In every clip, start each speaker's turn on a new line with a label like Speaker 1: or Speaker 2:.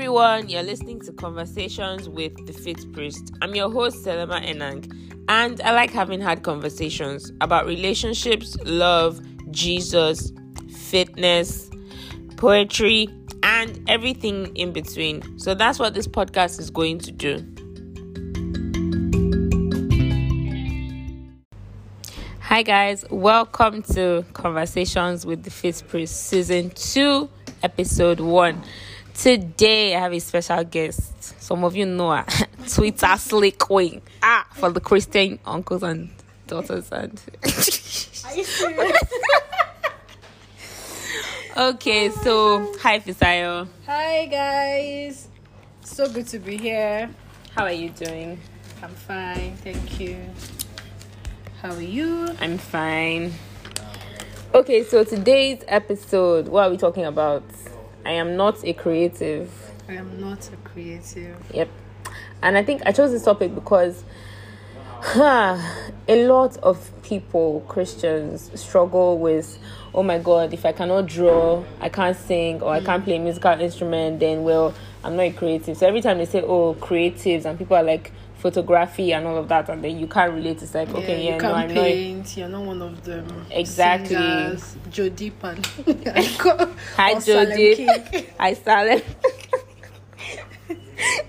Speaker 1: everyone. You're listening to Conversations with the Fit Priest. I'm your host, Selema Enang, and I like having hard conversations about relationships, love, Jesus, fitness, poetry, and everything in between. So that's what this podcast is going to do. Hi, guys. Welcome to Conversations with the Fit Priest, Season 2, Episode 1. Today, I have a special guest. Some of you know her, Twitter Slick Queen. Ah, for the Christian uncles and daughters. And
Speaker 2: Are you serious?
Speaker 1: okay, so hi, Fisayo.
Speaker 2: Hi guys. So good to be here.
Speaker 1: How are you doing?
Speaker 2: I'm fine, thank you. How are you?
Speaker 1: I'm fine. Okay, so today's episode, what are we talking about? I am not a creative.
Speaker 2: I am not a creative.
Speaker 1: Yep. And I think I chose this topic because huh, a lot of people, Christians, struggle with, oh my God, if I cannot draw, I can't sing, or I can't play a musical instrument, then, well, I'm not a creative. So every time they say, oh, creatives, and people are like, photography and all of that, and then you can't relate. It's like, okay, yeah,
Speaker 2: you
Speaker 1: no,
Speaker 2: can
Speaker 1: I'm not.
Speaker 2: paint. You're not one of them.
Speaker 1: Exactly.
Speaker 2: Singers, and
Speaker 1: Hi, Jody. Hi, Salem.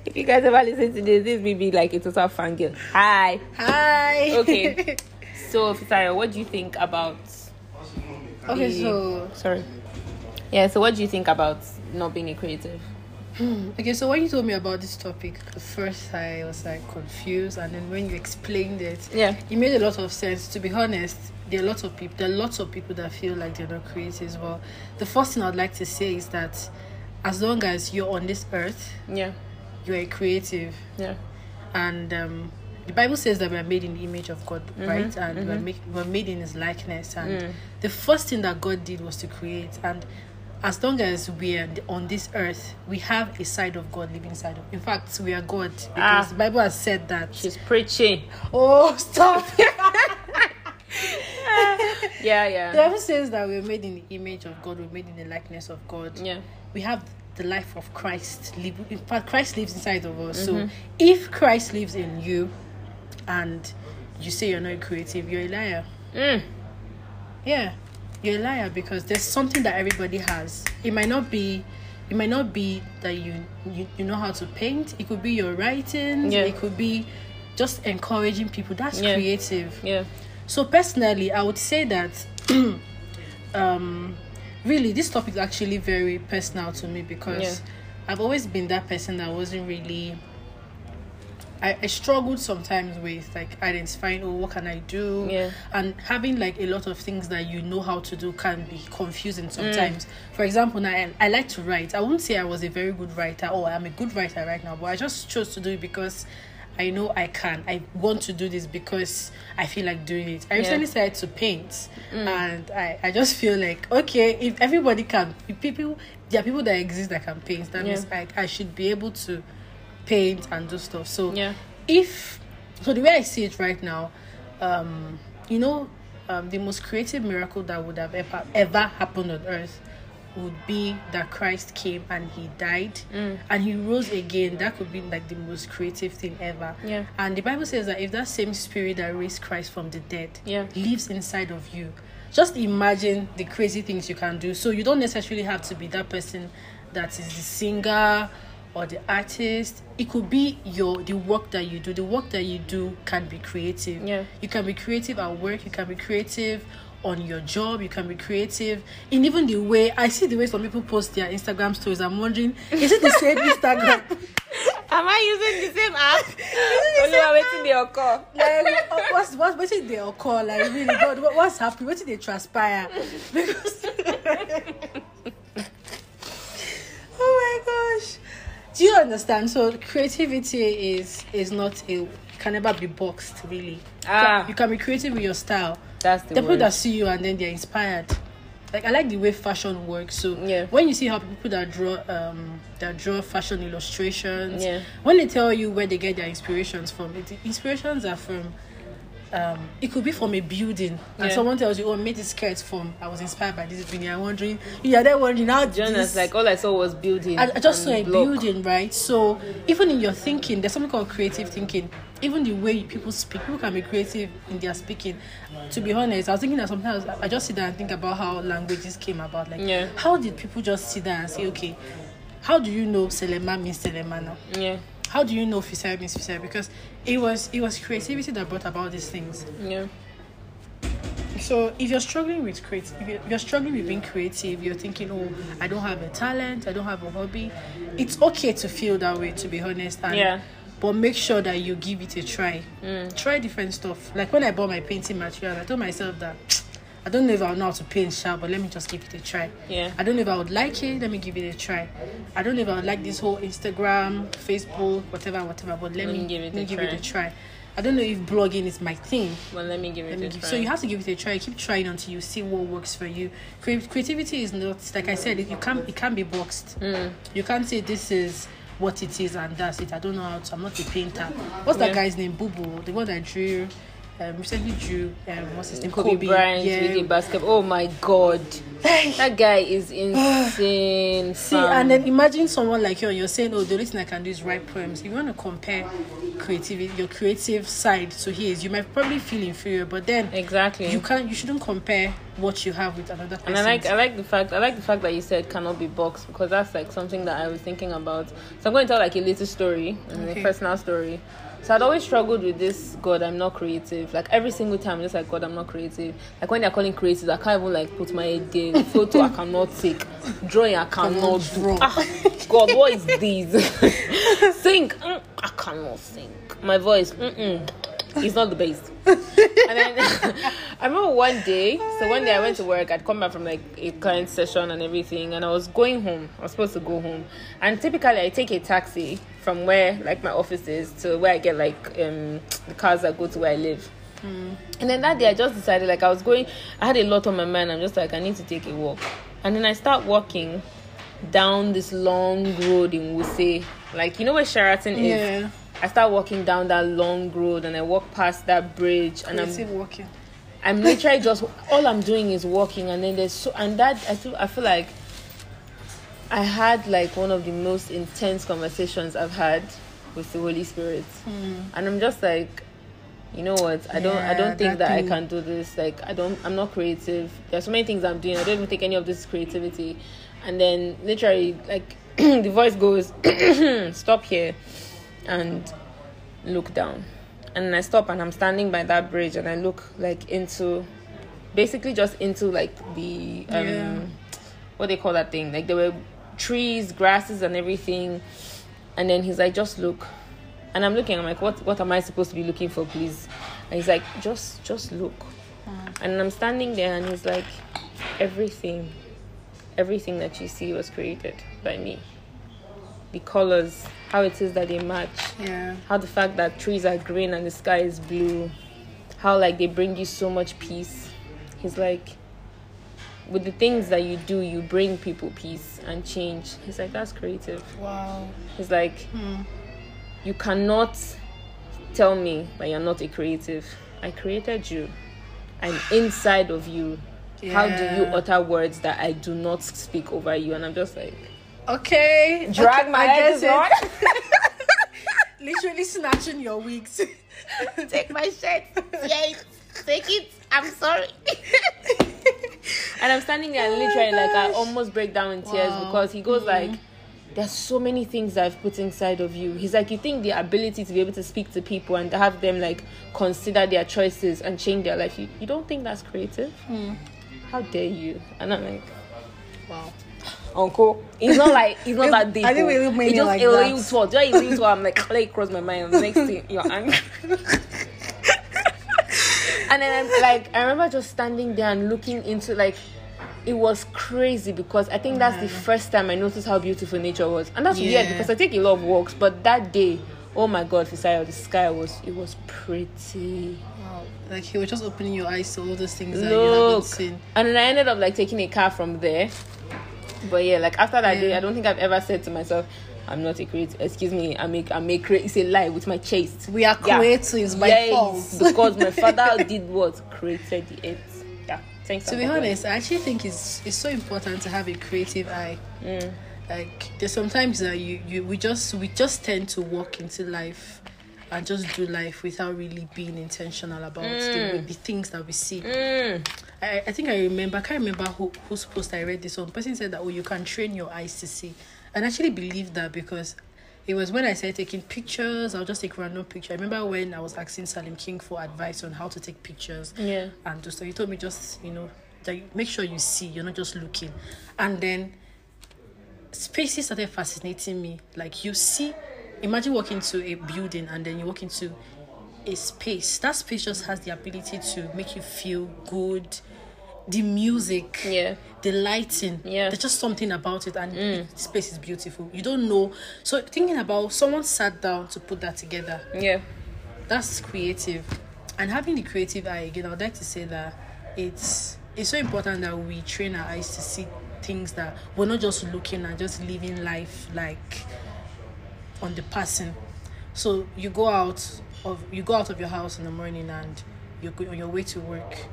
Speaker 1: if you guys ever listen to this, this will be like a total fangirl. Hi.
Speaker 2: Hi.
Speaker 1: Okay. So, Fisayo, what do you think about?
Speaker 2: okay.
Speaker 1: the-
Speaker 2: So
Speaker 1: Sorry. Yeah. So, what do you think about not being a creative?
Speaker 2: Okay. So when you told me about this topic, at first I was like confused, and then when you explained it,
Speaker 1: Yeah.
Speaker 2: it made a lot of sense. To be honest, there are lots of people. There are lots of people that feel like they're not creative. Well, the first thing I'd like to say is that as long as you're on this earth,
Speaker 1: Yeah.
Speaker 2: you're a creative,
Speaker 1: Yeah.
Speaker 2: and um, the Bible says that we are made in the image of God,
Speaker 1: Mm-hmm.
Speaker 2: right? And we're, make, we're made in His likeness. And
Speaker 1: Mm.
Speaker 2: the first thing that God did was to create. And as long as we are on this earth, we have a side of God living inside of. In fact, we are God because
Speaker 1: Ah.
Speaker 2: the Bible has said that.
Speaker 1: She's preaching.
Speaker 2: Oh, stop!
Speaker 1: Yeah. yeah. The.
Speaker 2: Bible says that we're made in the image of God, we're made in the likeness of God.
Speaker 1: Yeah.
Speaker 2: We have the life of Christ. In fact, Christ lives inside of us.
Speaker 1: Mm-hmm.
Speaker 2: So if Christ lives in you and you say you're not creative, you're a liar.
Speaker 1: Mm.
Speaker 2: Yeah. You're a liar because there's something that everybody has. It might not be it might not be that you you, you know how to paint. It could be your writing.
Speaker 1: Yeah.
Speaker 2: It could be just encouraging people. That's
Speaker 1: Yeah.
Speaker 2: creative.
Speaker 1: Yeah.
Speaker 2: So personally, I would say that um really this topic is actually very personal to me because
Speaker 1: Yeah.
Speaker 2: I've always been that person that wasn't really I, I struggled sometimes with like identifying oh what can I do
Speaker 1: Yeah.
Speaker 2: and having like a lot of things that you know how to do can be confusing
Speaker 1: Mm.
Speaker 2: sometimes. For example, now I, I like to write. I won't say I was a very good writer or I'm a good writer right now, but I just chose to do it because I know I can. I want to do this because I feel like doing it. I
Speaker 1: Yeah.
Speaker 2: recently started to paint and I, I just feel like okay, if everybody can if people there are people that exist that can paint, that
Speaker 1: Yeah.
Speaker 2: means I, I should be able to paint and do stuff. So
Speaker 1: Yeah.
Speaker 2: if so the way I see it right now, um, you know, um, the most creative miracle that would have ever ever happened on earth would be that Christ came and he died
Speaker 1: Mm.
Speaker 2: and he rose again. That could be like the most creative thing ever.
Speaker 1: Yeah.
Speaker 2: And the Bible says that if that same spirit that raised Christ from the dead
Speaker 1: Yeah.
Speaker 2: lives inside of you, just imagine the crazy things you can do. So you don't necessarily have to be that person that is the singer or the artist. It could be your the work that you do. The work that you do can be creative.
Speaker 1: Yeah.
Speaker 2: You can be creative at work, you can be creative on your job, you can be creative in even the way I see the way some people post their Instagram stories. I'm wondering, is it the same Instagram?
Speaker 1: Am I using the same app? Only while waiting the occur.
Speaker 2: like what's what's what did they occur like really god what, what's happening what did they transpire because oh my gosh do you understand so creativity is is not a can never be boxed really
Speaker 1: Ah.
Speaker 2: you can be creative with your style
Speaker 1: That's the
Speaker 2: the people that see you and then they're inspired like I like the way fashion works. So
Speaker 1: Yeah.
Speaker 2: when you see how people that draw um that draw fashion illustrations,
Speaker 1: Yeah.
Speaker 2: when they tell you where they get their inspirations from, it, the inspirations are from um, it could be from a building, and
Speaker 1: Yeah.
Speaker 2: someone tells you, "Oh, I made this skirt from. I was inspired by this building." I'm wondering, you're there wondering how
Speaker 1: Jonas,
Speaker 2: this
Speaker 1: like all I saw was building.
Speaker 2: I, I just saw a
Speaker 1: block.
Speaker 2: building, right? So even in your thinking, there's something called creative thinking. Even the way people speak, people can be creative in their speaking. To be honest, I was thinking that sometimes I just sit there and think about how languages came about. Like,
Speaker 1: Yeah.
Speaker 2: how did people just sit there and say, okay, how do you know Selema means Selema now?
Speaker 1: Yeah,
Speaker 2: How do you know Fisai means Fisai? Because it was it was creativity that brought about these things.
Speaker 1: yeah,
Speaker 2: So if you're struggling with creative, if you're, struggling with being creative, you're thinking, oh, I don't have a talent, I don't have a hobby. It's okay to feel that way, to be honest. And,
Speaker 1: Yeah.
Speaker 2: But make sure that you give it a try. Mm. Try different stuff. Like when I bought my painting material, I told myself that I don't know if I'll know how to paint sharp, but let me just give it a try.
Speaker 1: Yeah.
Speaker 2: I don't know if I would like it. Let me give it a try. I don't know if I would like this whole Instagram, Facebook, whatever, whatever. But let, me,
Speaker 1: give it
Speaker 2: let me
Speaker 1: a
Speaker 2: give
Speaker 1: try.
Speaker 2: it a try. I don't know if blogging is my thing.
Speaker 1: Well, let me give it
Speaker 2: Let
Speaker 1: a
Speaker 2: give-
Speaker 1: try.
Speaker 2: So you have to give it a try. Keep trying until you see what works for you. Crea- creativity is not like I said. It, you can't. It can't be boxed.
Speaker 1: Mm.
Speaker 2: You can't say this is what it is and that's it. I don't know how to. I'm not a painter. What's that guy's name? Boo Boo, the one that drew. Um, recently drew. Um, what's his name?
Speaker 1: Kobe, Bryant
Speaker 2: Yeah.
Speaker 1: with the basketball. Oh my god, that guy is insane.
Speaker 2: See,
Speaker 1: fam.
Speaker 2: and then imagine someone like you and you're saying, "Oh, the only thing I can do is write poems." If you want to compare creativity, your creative side to his, you might probably feel inferior. But then
Speaker 1: exactly.
Speaker 2: you can't. You shouldn't compare what you have with another person.
Speaker 1: And I like I like the fact I like the fact that you said cannot be boxed because that's like something that I was thinking about. So I'm going to tell like a little story,
Speaker 2: Okay.
Speaker 1: a personal story. So I'd always struggled with this. God, I'm not creative. Like every single time, I'm just like God, I'm not creative. Like when they're calling creative, I can't even like put my head there. Photo I cannot take. Drawing I cannot
Speaker 2: draw.
Speaker 1: Ah, God, what is this? sing, mm, I cannot sing. My voice, mm-mm, it's not the best and then I remember one day, so one day I went to work, I'd come back from like a client session and everything, and I was going home. I was supposed to go home. And typically I take a taxi from where like my office is to where I get like um the cars that go to where I live. And then that day I just decided like I was going I had a lot on my mind. I'm just like I need to take a walk. And then I start walking down this long road in Wuse. Like you know where Sheraton is?
Speaker 2: Yeah.
Speaker 1: I start walking down that long road and I walk past that bridge and I'm
Speaker 2: working.
Speaker 1: I'm literally just all I'm doing is walking and then there's so and that I feel I feel like I had like one of the most intense conversations I've had with the Holy Spirit. Hmm. And I'm just like you know what? I don't I don't think
Speaker 2: that
Speaker 1: that, I can do this. Like I don't I'm not creative. There's so many things I'm doing. I don't even think any of this is creativity. And then literally like the voice goes stop here and look down. And I stop and I'm standing by that bridge and I look like into basically just into like the um
Speaker 2: Yeah.
Speaker 1: what they call that thing. Like there were trees, grasses and everything. And then he's like, just look. And I'm looking, I'm like, what what am I supposed to be looking for, please? And he's like, just just look. And I'm standing there and he's like, everything, everything that you see was created by me. The colors, how it is that they match.
Speaker 2: Yeah.
Speaker 1: how the fact that trees are green and the sky is blue. How like they bring you so much peace. He's like with the things that you do you bring people peace and change. He's like that's creative.
Speaker 2: Wow.
Speaker 1: he's like hmm. you cannot tell me that you're not a creative. I created you. I'm inside of you. Yeah. how do you utter words that i do not speak over you? And i'm just like
Speaker 2: Okay.
Speaker 1: drag
Speaker 2: okay,
Speaker 1: my
Speaker 2: I
Speaker 1: head
Speaker 2: guess it.
Speaker 1: on.
Speaker 2: Literally snatching your wigs.
Speaker 1: take my shirt. Take it. I'm sorry. and I'm standing there and oh literally like I almost break down in tears
Speaker 2: Wow.
Speaker 1: because he goes mm-hmm. like there's so many things I've put inside of you. He's like, you think the ability to be able to speak to people and have them like consider their choices and change their life. You, you don't think that's creative? Hmm. How dare you? And I'm like,
Speaker 2: wow.
Speaker 1: Uncle, it's not like it's not that deep.
Speaker 2: I we
Speaker 1: oh.
Speaker 2: look many
Speaker 1: It's just
Speaker 2: like
Speaker 1: a little
Speaker 2: that.
Speaker 1: thought. Just a little thought. I'm like, let it cross my mind. Next thing, you're angry. and then I'm like, I remember just standing there and looking into like, it was crazy because I think that's the first time I noticed how beautiful nature was, and that's weird because I take a lot of walks, but that day, oh my God, Fisayo, the sky was it was pretty.
Speaker 2: Wow. Like he was just opening your eyes to all those things that you haven't
Speaker 1: Look,
Speaker 2: seen.
Speaker 1: and then I ended up like taking a car from there. But yeah, like after that day, I don't think I've ever said to myself, I'm not a creative. Excuse me. I'm a I'm a cre- It's a lie with my chest.
Speaker 2: We are
Speaker 1: Yeah.
Speaker 2: creatives by
Speaker 1: yes,
Speaker 2: fault.
Speaker 1: because my father did what created the earth. Yeah. Thanks.
Speaker 2: to be honest, I actually think it's it's so important to have a creative eye.
Speaker 1: Mm.
Speaker 2: Like there's sometimes that you, you we just we just tend to walk into life and just do life without really being intentional about the, the things that we see.
Speaker 1: Mm.
Speaker 2: I, I think I remember I can't remember who whose post I read this on. Person said that oh you can train your eyes to see. And I actually believe that because it was when I started taking pictures, I'll just take random picture. I remember when I was asking Salim King for advice on how to take pictures
Speaker 1: Yeah.
Speaker 2: and just so he told me just you know that make sure you see you're not just looking and then spaces started fascinating me like you see imagine walking to a building and then you walk into a space. That space just has the ability to make you feel good. The music
Speaker 1: Yeah.
Speaker 2: the lighting
Speaker 1: Yeah.
Speaker 2: there's just something about it and mm. the space is beautiful. You don't know. So thinking about someone sat down to put that together.
Speaker 1: Yeah.
Speaker 2: that's creative. And having the creative eye again i would like to say that it's it's so important that we train our eyes to see things that we're not just looking and just living life like on the person so you go out of you go out of your house in the morning and you're on your way to work.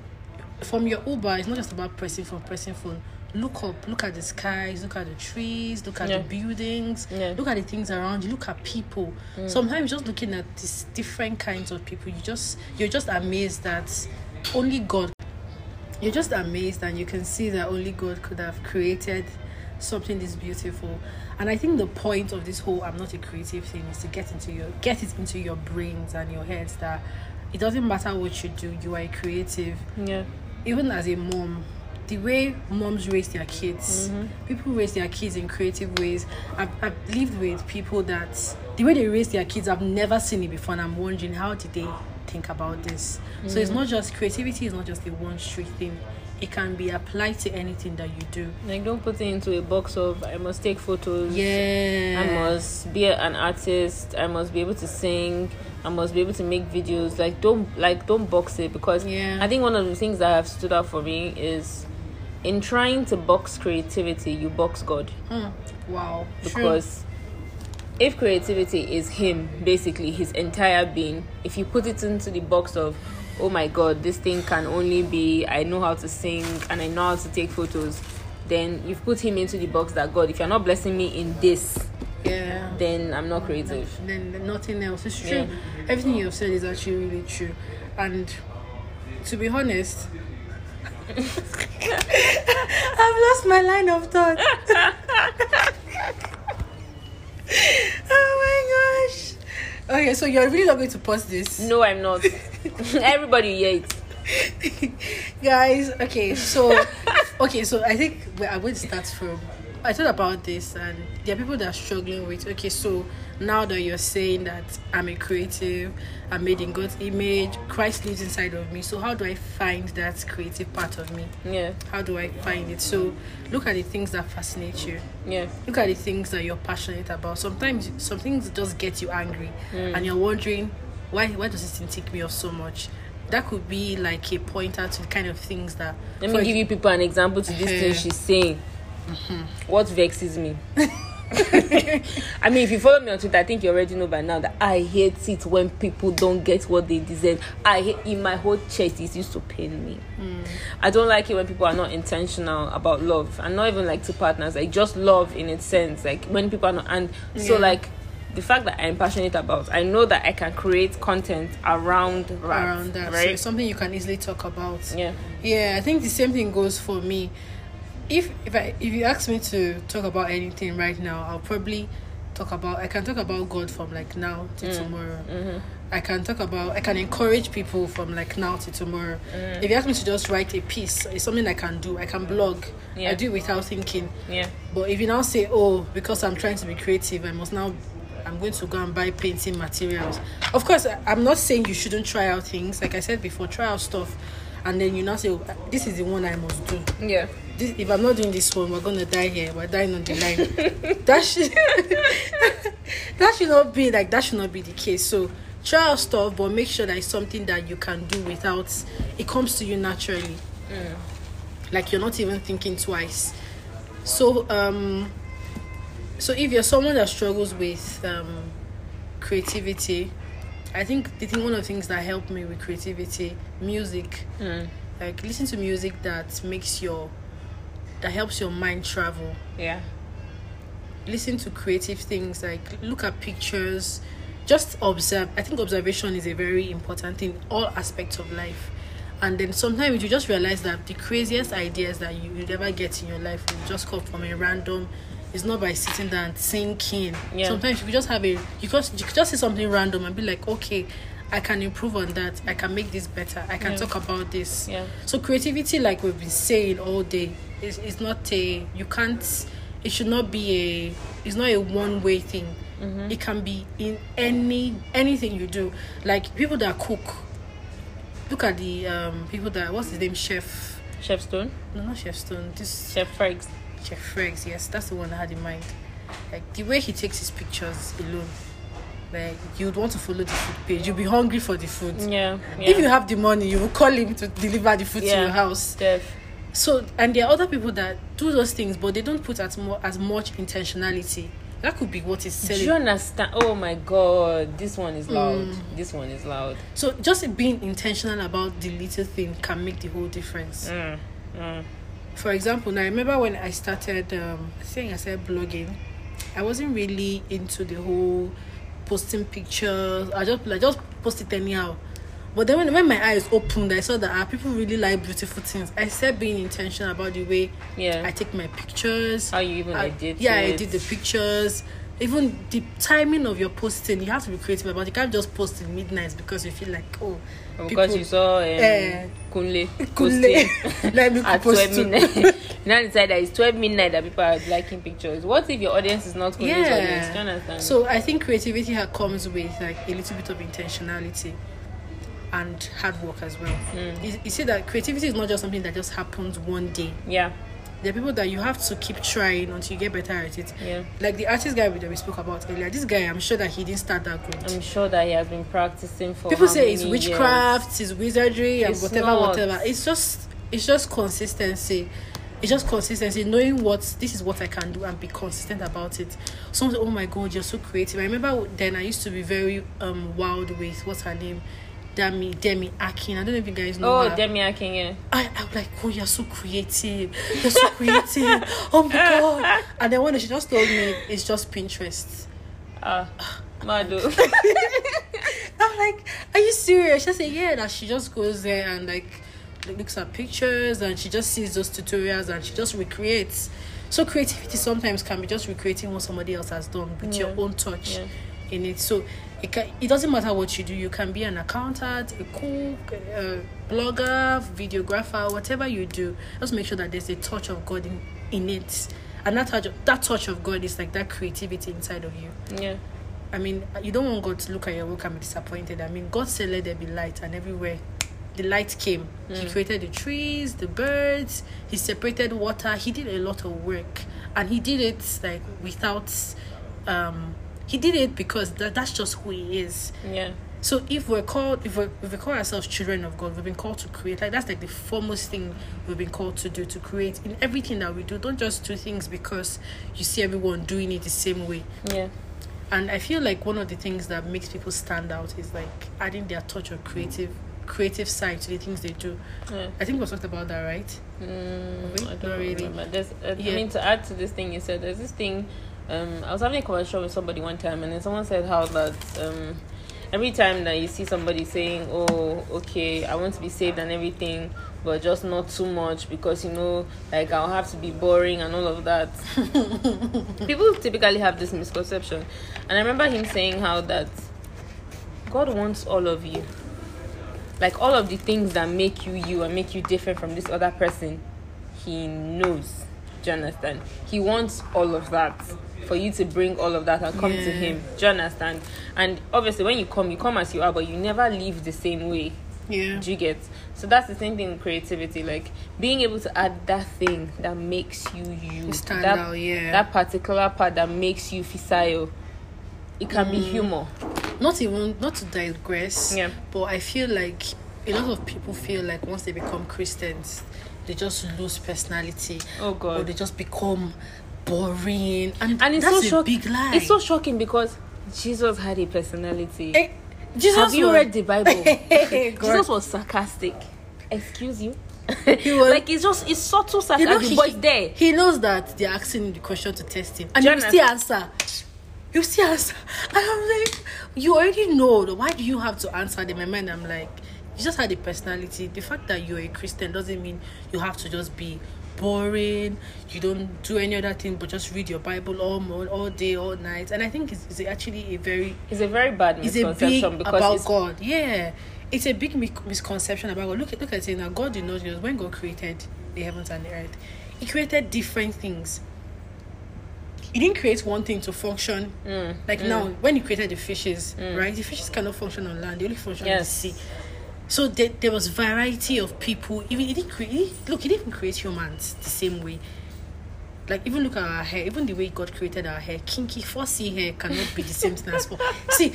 Speaker 2: From your uber it's not just about pressing phone pressing phone. Look up look at the skies look at the trees look at
Speaker 1: Yeah.
Speaker 2: the buildings
Speaker 1: Yeah.
Speaker 2: look at the things around you look at people. Mm. Sometimes just looking at these different kinds of people you just you're just amazed that only god you're just amazed and you can see that only god could have created something this beautiful and i think the point of this whole i'm not a creative thing is to get into your get it into your brains and your heads that it doesn't matter what you do you are a creative
Speaker 1: Yeah.
Speaker 2: even as a mom, the way moms raise their kids, mm-hmm. people raise their kids in creative ways. I've, I've lived with people that the way they raise their kids, I've never seen it before, and I'm wondering how did they think about this. So it's mm-hmm. not just creativity; is not just a one street thing. It can be applied to anything that you do.
Speaker 1: Like don't put it into a box of I must take photos.
Speaker 2: Yeah,
Speaker 1: I must be an artist. I must be able to sing. I must be able to make videos. Like don't like don't box it because
Speaker 2: Yeah.
Speaker 1: I think one of the things that have stood out for me is in trying to box creativity, you box God
Speaker 2: Mm, wow. True.
Speaker 1: because if creativity is him, basically his entire being, if you put it into the box of oh my god, this thing can only be I know how to sing and I know how to take photos, then you've put him into the box that God, if you're not blessing me in this,
Speaker 2: yeah.
Speaker 1: then I'm not creative.
Speaker 2: then then nothing else. It's true.
Speaker 1: Yeah.
Speaker 2: Everything you've said is actually really true. And to be honest, I've lost my line of thought. Okay, so you're really not going to pause this.
Speaker 1: No, I'm not. Everybody hear it.
Speaker 2: guys okay so okay so i think i would start from i thought about this and there are people that are struggling with okay so now that you're saying that i'm a creative i'm made in god's image christ lives inside of me so how do i find that creative part of me?
Speaker 1: Yeah,
Speaker 2: how do i find it? So look at the things that fascinate you.
Speaker 1: Yeah,
Speaker 2: look at the things that you're passionate about. Sometimes some things just get you angry and you're wondering why why does this thing tick me off so much? That could be like a pointer to the kind of things that
Speaker 1: Let me give you people an example to this thing
Speaker 2: Uh-huh.
Speaker 1: she's saying. Mm-hmm. What vexes me? I mean, if you follow me on Twitter, I think you already know by now that I hate it when people don't get what they deserve. I hate in my whole chest. It used to pain me. Mm. I don't like it when people are not intentional about love, and not even like to partners. Like just love in its sense. Like when people are not, and so like the fact that I'm passionate about, I know that I can create content around that.
Speaker 2: around that so
Speaker 1: right?
Speaker 2: it's something you can easily talk about
Speaker 1: yeah.
Speaker 2: yeah i think the same thing goes for me if if i if you ask me to talk about anything right now i'll probably talk about i can talk about god from like now to
Speaker 1: Mm.
Speaker 2: tomorrow
Speaker 1: Mm-hmm.
Speaker 2: i can talk about i can encourage people from like now to tomorrow
Speaker 1: Mm.
Speaker 2: if you ask me to just write a piece it's something i can do i can blog
Speaker 1: Yeah.
Speaker 2: i do it without thinking
Speaker 1: Yeah.
Speaker 2: but if you now say, oh, because I'm trying to be creative, I must now, I'm going to go and buy painting materials. Of course, I'm not saying you shouldn't try out things. Like I said before, try out stuff. And then you now say, oh, this is the one I must do.
Speaker 1: Yeah.
Speaker 2: This, if I'm not doing this one, we're to die here. We're dying on the line. that, should, that should not be like, that should not be the case. So try out stuff, but make sure that it's something that you can do without, it comes to you naturally like you're not even thinking twice so um so if you're someone that struggles with um, creativity, I think the thing one of the things that helped me with creativity, music.
Speaker 1: Mm.
Speaker 2: Like listen to music that makes your that helps your mind travel.
Speaker 1: Yeah.
Speaker 2: Listen to creative things like look at pictures, just observe. I think observation is a very important thing in all aspects of life. And then sometimes you just realize that the craziest ideas that you will ever get in your life will just come from a random it's not by sitting down and thinking.
Speaker 1: Yeah.
Speaker 2: Sometimes you could just have a you just you could just say something random and be like, okay, I can improve on that. I can make this better. I can
Speaker 1: Yeah.
Speaker 2: talk about this.
Speaker 1: Yeah.
Speaker 2: So creativity, like we've been saying all day, is is not a you can't. It should not be a. It's not a one way thing.
Speaker 1: Mm-hmm.
Speaker 2: It can be in any anything you do. Like people that cook. Look at the um people that what's his name chef.
Speaker 1: Chef Stone,
Speaker 2: No, not chef Stone. This
Speaker 1: Chef Fregz.
Speaker 2: Chef Fregz. Yes, that's the one I had in mind. Like the way he takes his pictures alone. Like you'd want to follow the food page. You'll be hungry for the food.
Speaker 1: Yeah. yeah.
Speaker 2: If you have the money, you will call him to deliver the food to your house.
Speaker 1: Def.
Speaker 2: So, and there are other people that do those things, but they don't put as more as much intentionality. That could be what is selling.
Speaker 1: Do you understand? Oh my god, this one is loud.
Speaker 2: Mm.
Speaker 1: This one is loud.
Speaker 2: So, just being intentional about the little thing can make the whole difference.
Speaker 1: Mm. Mm.
Speaker 2: For example, now I remember when I started, um, I think I started blogging. I wasn't really into the whole posting pictures. I just like just post it anyhow. But then when, when my eyes opened, I saw that ah, people really like beautiful things. I started being intentional about the way
Speaker 1: Yeah.
Speaker 2: I take my pictures.
Speaker 1: How you even
Speaker 2: I-
Speaker 1: edit
Speaker 2: yeah, I did the pictures. Even the timing of your posting, you have to be creative about. it. You can't just post in midnight because you feel like oh,
Speaker 1: Because
Speaker 2: people-
Speaker 1: you saw um,
Speaker 2: Eh,
Speaker 1: Kunle
Speaker 2: Kunle.
Speaker 1: posting at
Speaker 2: post
Speaker 1: 12
Speaker 2: too.
Speaker 1: midnight. now decide that it's 12 midnight that people are liking pictures. What if your audience is not Kunle's audience? Do you understand?
Speaker 2: So I think creativity comes with like a little bit of intentionality and hard work as well.
Speaker 1: Mm.
Speaker 2: You, you see that creativity is not just something that just happens one day.
Speaker 1: yeah,
Speaker 2: There are people that you have to keep trying until you get better at it.
Speaker 1: yeah.
Speaker 2: Like the artist guy that we spoke about earlier. This guy, I'm sure that he didn't start that good.
Speaker 1: I'm sure that he has been practicing for
Speaker 2: People say it's witchcraft, it's wizardry, and whatever,
Speaker 1: not.
Speaker 2: whatever. It's just, it's just consistency. It's just consistency, knowing what this is what I can do and be consistent about it. Someone "Oh my God, you're so creative." I remember then I used to be very um wild with what's her name, Demi Demi Akin. I don't know if you guys know
Speaker 1: Oh,
Speaker 2: her.
Speaker 1: Demi Akin, yeah.
Speaker 2: I, I'm like, oh, you're so creative. You're so creative. oh my god. And then one day she just told me it's just Pinterest.
Speaker 1: Ah, Mado.
Speaker 2: I'm like, are you serious? She said, yeah, that she just goes there and like looks at pictures and she just sees those tutorials and she just recreates. So creativity sometimes can be just recreating what somebody else has done with your own touch
Speaker 1: Yeah.
Speaker 2: in it. So it can, it doesn't matter what you do. You can be an accountant, a cook, a blogger, videographer, whatever you do. Just make sure that there's a touch of God in, in it. And that touch, that touch of God is like that creativity inside of you.
Speaker 1: yeah.
Speaker 2: I mean, you don't want God to look at your work and be disappointed. I mean, God said, Let there be light, and everywhere the light came. He created the trees, the birds, He separated water. He did a lot of work, and He did it like without. Um, he did it because that, that's just who He is.
Speaker 1: Yeah.
Speaker 2: So if we're called, if we if we call ourselves children of God, we've been called to create. Like that's like the foremost thing we've been called to do to create in everything that we do. Don't just do things because you see everyone doing it the same way
Speaker 1: Yeah.
Speaker 2: and i feel like one of the things that makes people stand out is like adding their touch of creative creative side to the things they do
Speaker 1: Yeah.
Speaker 2: i think we talked about that right
Speaker 1: Mm, I
Speaker 2: not
Speaker 1: don't
Speaker 2: really.
Speaker 1: remember. There's, uh,
Speaker 2: Yeah.
Speaker 1: I mean, to add to this thing you said, there's this thing. Um, I was having a conversation with somebody one time, and then someone said how that um, every time that you see somebody saying, "Oh, okay, I want to be saved and everything," but just not too much because you know, like I'll have to be boring and all of that. People typically have this misconception, and I remember him saying how that God wants all of you. Like all of the things that make you you and make you different from this other person he knows. Do you understand? He wants all of that for you to bring all of that and come to him. Do you understand? And obviously when you come you come as you are but you never leave the same way.
Speaker 2: Yeah.
Speaker 1: Do you get? So that's the same thing with creativity like being able to add that thing that makes you you.
Speaker 2: Stand
Speaker 1: that,
Speaker 2: out, yeah.
Speaker 1: that particular part that makes you Fisayo it can
Speaker 2: Mm.
Speaker 1: be humor.
Speaker 2: Not even not to digress
Speaker 1: Yeah.
Speaker 2: but i feel like a lot of people feel like once they become christians they just lose personality.
Speaker 1: Oh God.
Speaker 2: or they just become boring, and,
Speaker 1: and it's
Speaker 2: that's
Speaker 1: so
Speaker 2: a
Speaker 1: shocking.
Speaker 2: big lie.
Speaker 1: It's so shocking because Jesus had a personality.
Speaker 2: Eh, Jesus
Speaker 1: Have you
Speaker 2: was-
Speaker 1: read the Bible? Jesus was sarcastic. Excuse you.
Speaker 2: He was-
Speaker 1: like it's just it's subtle
Speaker 2: You
Speaker 1: sarcasm,
Speaker 2: know, he,
Speaker 1: but it's there.
Speaker 2: he knows that they're asking the question to test him, and
Speaker 1: you
Speaker 2: still answer. You still answer, and I'm like, you already know. Why do you have to answer them? And man, I'm like, you just had a personality. The fact that you're a Christian doesn't mean you have to just be boring. You don't do any other thing but just read your Bible all morning, all day, all night. And I think it's, it's actually a very
Speaker 1: It's a very bad
Speaker 2: it's a big
Speaker 1: misconception because
Speaker 2: about
Speaker 1: it's,
Speaker 2: God. Yeah, it's a big mi- misconception about God. Look at look at it now. God did not just when God created the heavens and the earth, He created different things. He didn't create one thing to function.
Speaker 1: Mm,
Speaker 2: Like now, when He created the fishes, right? The fishes cannot function on land; they only function
Speaker 1: Yes.
Speaker 2: in the sea. So there, there was variety of people. Even he didn't create. Look, he didn't create humans the same way. Like even look at our hair. Even the way God created our hair, kinky, fussy hair cannot be the same thing as for. See,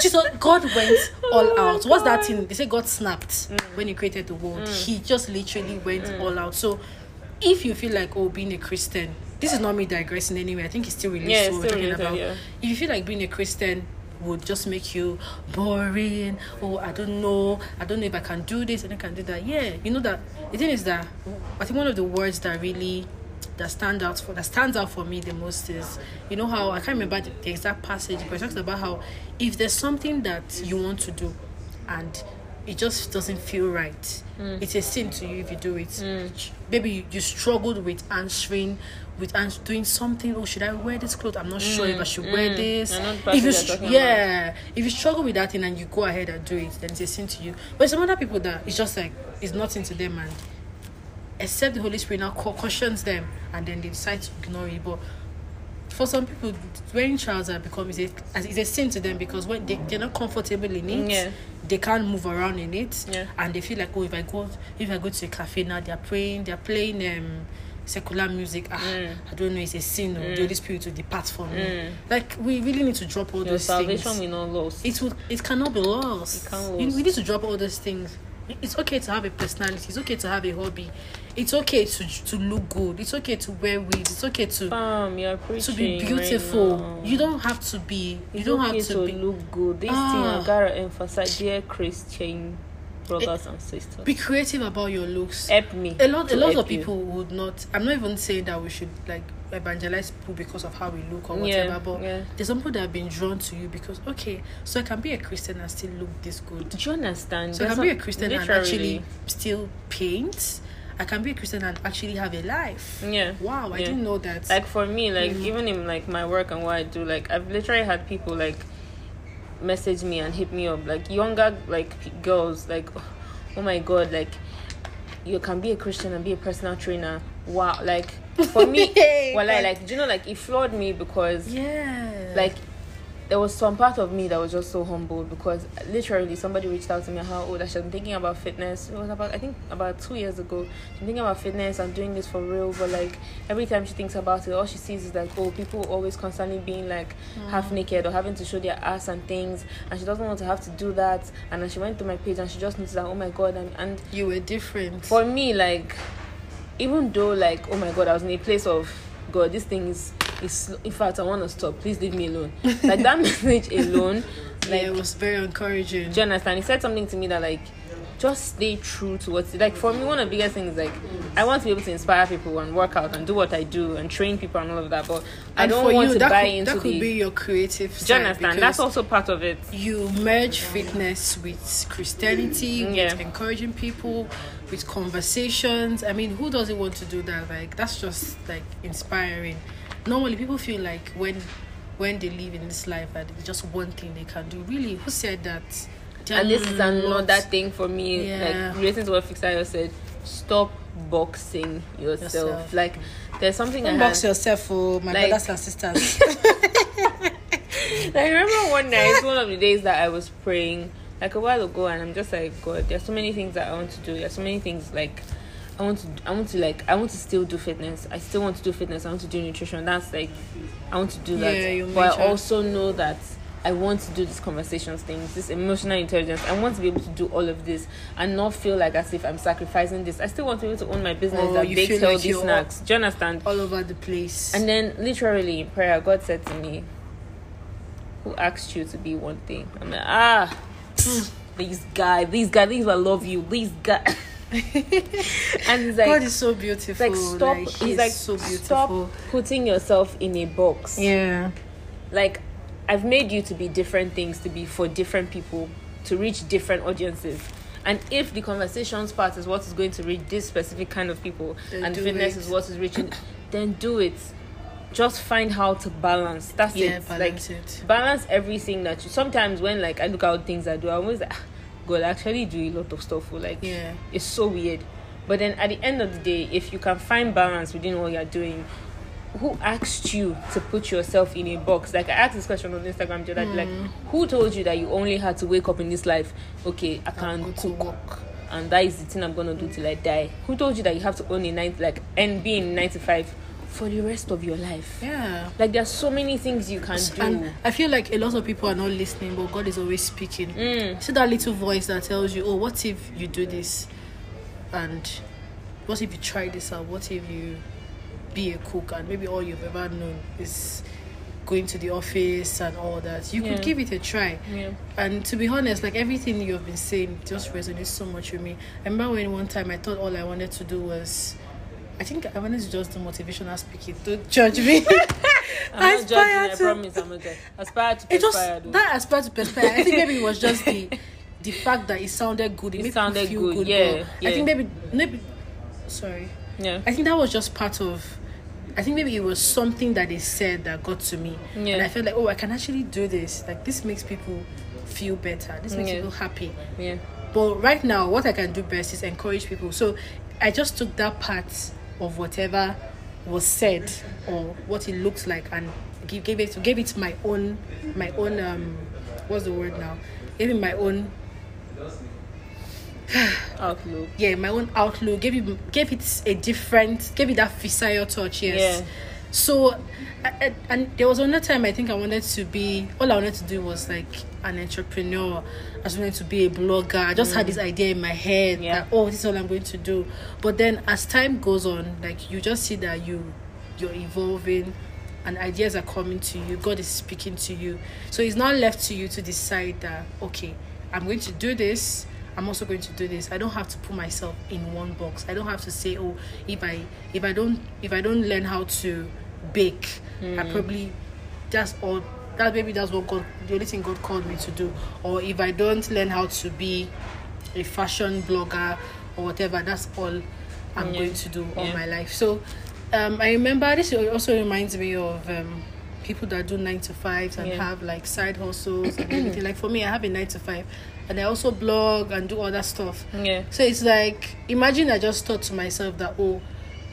Speaker 2: Jesus, God went all out. What's that thing? They say God snapped when He created the world. He just literally went all out. So, if you feel like oh, being a Christian, this is not me digressing anyway. I think it's still related
Speaker 1: Yeah,
Speaker 2: to what we're talking about.
Speaker 1: yeah.
Speaker 2: If you feel like being a Christian would just make you boring, oh, I don't know, I don't know if I can do this and I can do that. Yeah, you know that the thing is that I think one of the words that really that stand out for that stands out for me the most is you know how I can't remember the, the exact passage, but it talks about how if there's something that you want to do and it just doesn't feel right. Mm. It's a sin to you if you do it. Mm. Maybe you, you struggled with answering, with ans- doing something. Oh, should I wear this clothes? I'm not sure if I should wear this.
Speaker 1: I know the
Speaker 2: If you,
Speaker 1: talking about.
Speaker 2: yeah, if you struggle with that thing and you go ahead and do it, then it's a sin to you. But some other people that it's just like it's nothing to them, and except the Holy Spirit now cautions them, and then they decide to ignore it. But for some people, wearing trousers becomes a, as it's a sin to them because when they, they're not comfortable in it,
Speaker 1: Yeah.
Speaker 2: they can't move around in it,
Speaker 1: Yeah.
Speaker 2: and they feel like, oh, if I go, if I go to a cafe now, they're praying, they're playing um secular music. Ah,
Speaker 1: Mm.
Speaker 2: I don't know, it's a sin. Or the Holy Spirit will depart from me. Like we really need to drop all
Speaker 1: your
Speaker 2: those
Speaker 1: salvation
Speaker 2: things.
Speaker 1: will not lose.
Speaker 2: It will. It cannot be lost.
Speaker 1: It can't
Speaker 2: You- we need to drop all those things. It's okay to have a personality. It's okay to have a hobby. It's okay to to look good. It's okay to wear wigs. It's okay to
Speaker 1: Bam,
Speaker 2: to be beautiful.
Speaker 1: now.
Speaker 2: you don't have to be. You don't have to be.
Speaker 1: look good. This
Speaker 2: Ah.
Speaker 1: thing I gotta emphasize, dear Christian brothers and sisters.
Speaker 2: Be creative about your looks.
Speaker 1: help me.
Speaker 2: a lot, a lot of
Speaker 1: you.
Speaker 2: people would not. I'm not even saying that we should like evangelize people because of how we look or
Speaker 1: Yeah,
Speaker 2: whatever. But
Speaker 1: yeah.
Speaker 2: there's some people that have been drawn to you because okay, so I can be a Christian and still look this good.
Speaker 1: Do you understand?
Speaker 2: So I can be a Christian and actually still paint. I can be a Christian and actually have a life.
Speaker 1: Yeah.
Speaker 2: Wow, I
Speaker 1: yeah.
Speaker 2: didn't know that.
Speaker 1: like for me like
Speaker 2: Mm.
Speaker 1: even in like my work and what i do like i've literally had people like message me and hit me up like younger like girls like oh my god like you can be a christian and be a personal trainer wow like for me well I like do you know like it floored me because
Speaker 2: yeah.
Speaker 1: like there was some part of me that was just so humbled because literally somebody reached out to me how old I should. I'm thinking about fitness. It was about I think about two years ago. I'm thinking about fitness. I'm doing this for real, but like every time she thinks about it, all she sees is like oh people always constantly being like mm. half naked or having to show their ass and things, and she doesn't want to have to do that. And then she went to my page and she just noticed that oh my god, and, and
Speaker 2: you were different.
Speaker 1: for me like even though like oh my god i was in a place of god this thing is is in fact i want to stop please leave me alone like that message alone like
Speaker 2: yeah, it was very encouraging.
Speaker 1: do you understand he said something to me that like just stay true to what's like for me one of the biggest things is like i want to be able to inspire people and work out and do what i do and train people and all of that but i don't want
Speaker 2: you,
Speaker 1: to buy
Speaker 2: could,
Speaker 1: into
Speaker 2: that could
Speaker 1: the
Speaker 2: be your creative
Speaker 1: do you understand that's also part of it
Speaker 2: you merge fitness with Christianity, mm,
Speaker 1: Yeah.
Speaker 2: with encouraging people, with conversations. I mean, who doesn't want to do that? Like that's just like inspiring. Normally, people feel like when when they live in this life that it's just one thing they can do. Really, who said that? There
Speaker 1: and this is another thing for me
Speaker 2: Yeah.
Speaker 1: like relating to what Fisayo said stop boxing yourself,
Speaker 2: Yourself.
Speaker 1: like there's something
Speaker 2: Don't
Speaker 1: I
Speaker 2: box
Speaker 1: had,
Speaker 2: yourself, for my
Speaker 1: Like-
Speaker 2: brothers and sisters.
Speaker 1: like, I remember one night one of the days that I was praying like a while ago and I'm just like God there's so many things that I want to do there's so many things like I want to I want to like I want to still do fitness I still want to do fitness I want to do nutrition that's like I want to do that
Speaker 2: Yeah,
Speaker 1: but I also know that I want to do these conversations things, this emotional intelligence. I want to be able to do all of this and not feel like as if I'm sacrificing this. I still want to be able to own my business
Speaker 2: Oh,
Speaker 1: that
Speaker 2: you
Speaker 1: bakes
Speaker 2: like
Speaker 1: healthy snacks. Do you understand?
Speaker 2: all over the place.
Speaker 1: And then literally in prayer, God said to me, Who asked you to be one thing? I'm like, ah these guys, these guys, these I love you, these guys and he's like
Speaker 2: God is so beautiful.
Speaker 1: like stop
Speaker 2: Like,
Speaker 1: he's
Speaker 2: he's
Speaker 1: like
Speaker 2: so beautiful.
Speaker 1: stop putting yourself in a box.
Speaker 2: Yeah.
Speaker 1: Like I've made you to be different things to be for different people to reach different audiences. And if the conversations part is what is going to reach this specific kind of people
Speaker 2: Then
Speaker 1: and fitness
Speaker 2: it.
Speaker 1: is what is reaching then do it. Just find how to balance. That's
Speaker 2: Yeah,
Speaker 1: it.
Speaker 2: balance
Speaker 1: like
Speaker 2: it.
Speaker 1: balance everything that you sometimes when like I look at things I do, I always like "Ah, God I actually do a lot of stuff for like
Speaker 2: Yeah.
Speaker 1: it's so weird. But then at the end of the day, if you can find balance within what you're doing, who asked you to put yourself in a box? Like I asked this question on Instagram the other like
Speaker 2: Mm.
Speaker 1: who told you that you only had to wake up in this life? Okay, I can cook and that is the thing I'm gonna do till I die. Who told you that you have to own a nine like and be in ninety five for the rest of your life?
Speaker 2: Yeah.
Speaker 1: Like there's so many things you can do.
Speaker 2: And I feel like a lot of people are not listening, but God is always speaking.
Speaker 1: Mm.
Speaker 2: See that little voice that tells you, "Oh, what if you do this?" And what if you try this out? What if you be a cook and maybe all you've ever known is going to the office and all that? You
Speaker 1: Yeah.
Speaker 2: could give it a try.
Speaker 1: Yeah.
Speaker 2: And to be honest, like everything you've been saying just resonates so much with me. I remember when one time I thought all I wanted to do was, I think I wanted to just do motivational speaking. Don't judge me.
Speaker 1: I'm not judging, I promise I'm not judging. Aspire to
Speaker 2: it just
Speaker 1: perspire, though.
Speaker 2: that aspect to perspire. I think maybe it was just the the fact that it sounded good. It,
Speaker 1: It
Speaker 2: made
Speaker 1: sounded
Speaker 2: me feel
Speaker 1: good,
Speaker 2: good.
Speaker 1: yeah, yeah.
Speaker 2: I think maybe maybe sorry.
Speaker 1: Yeah.
Speaker 2: I think that was just part of. I think maybe it was something that they said that got to me,
Speaker 1: Yeah.
Speaker 2: and I felt like, oh, I can actually do this. Like this makes people feel better. This makes
Speaker 1: Yeah.
Speaker 2: people happy.
Speaker 1: Yeah.
Speaker 2: But right now, what I can do best is encourage people. So I just took that part of whatever was said or what it looks like and give, gave it gave it my own my own um what's the word now? Gave it my own
Speaker 1: Outlook.
Speaker 2: yeah my own outlook. Gave it gave it a different gave it that Fisayo touch. Yes.
Speaker 1: Yeah.
Speaker 2: So, I, and there was another time I think I wanted to be. All I wanted to do was like an entrepreneur. I just wanted to be a blogger. I just had this mm. idea in my head
Speaker 1: Yeah.
Speaker 2: that oh, this is all I'm going to do. But then as time goes on, like you just see that you you're evolving, and ideas are coming to you. God is speaking to you. So it's not left to you to decide that okay, I'm going to do this. I'm also going to do this. I don't have to put myself in one box. I don't have to say, oh, if I if I don't if I don't learn how to bake, I probably that's all that maybe that's what God the only thing God called me to do. Or if I don't learn how to be a fashion blogger or whatever, that's all I'm
Speaker 1: Yeah.
Speaker 2: going to do all
Speaker 1: Yeah.
Speaker 2: my life. So um I remember this also reminds me of um people that do nine to fives and
Speaker 1: Yeah.
Speaker 2: have like side hustles and everything. Like for me I have a nine to five and I also blog and do other stuff.
Speaker 1: Yeah.
Speaker 2: So it's like imagine I just thought to myself that oh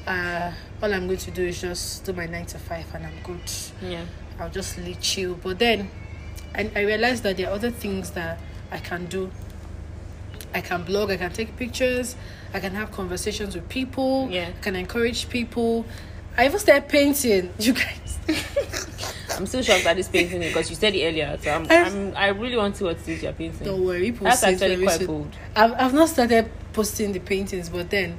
Speaker 2: uh all I'm going to do is just do my nine to five and I'm good.
Speaker 1: Yeah.
Speaker 2: I'll just lay chill. But then I, I realized that there are other things that I can do. I can blog, I can take pictures, I can have conversations with people,
Speaker 1: Yeah.
Speaker 2: I can encourage people. I even started painting, you guys.
Speaker 1: I'm still shocked at this painting because you said it earlier. So I'm,
Speaker 2: I'm-
Speaker 1: I'm really want to see what you're painting.
Speaker 2: Don't worry, people
Speaker 1: That's actually quite bold.
Speaker 2: I've, I've not started posting the paintings, but then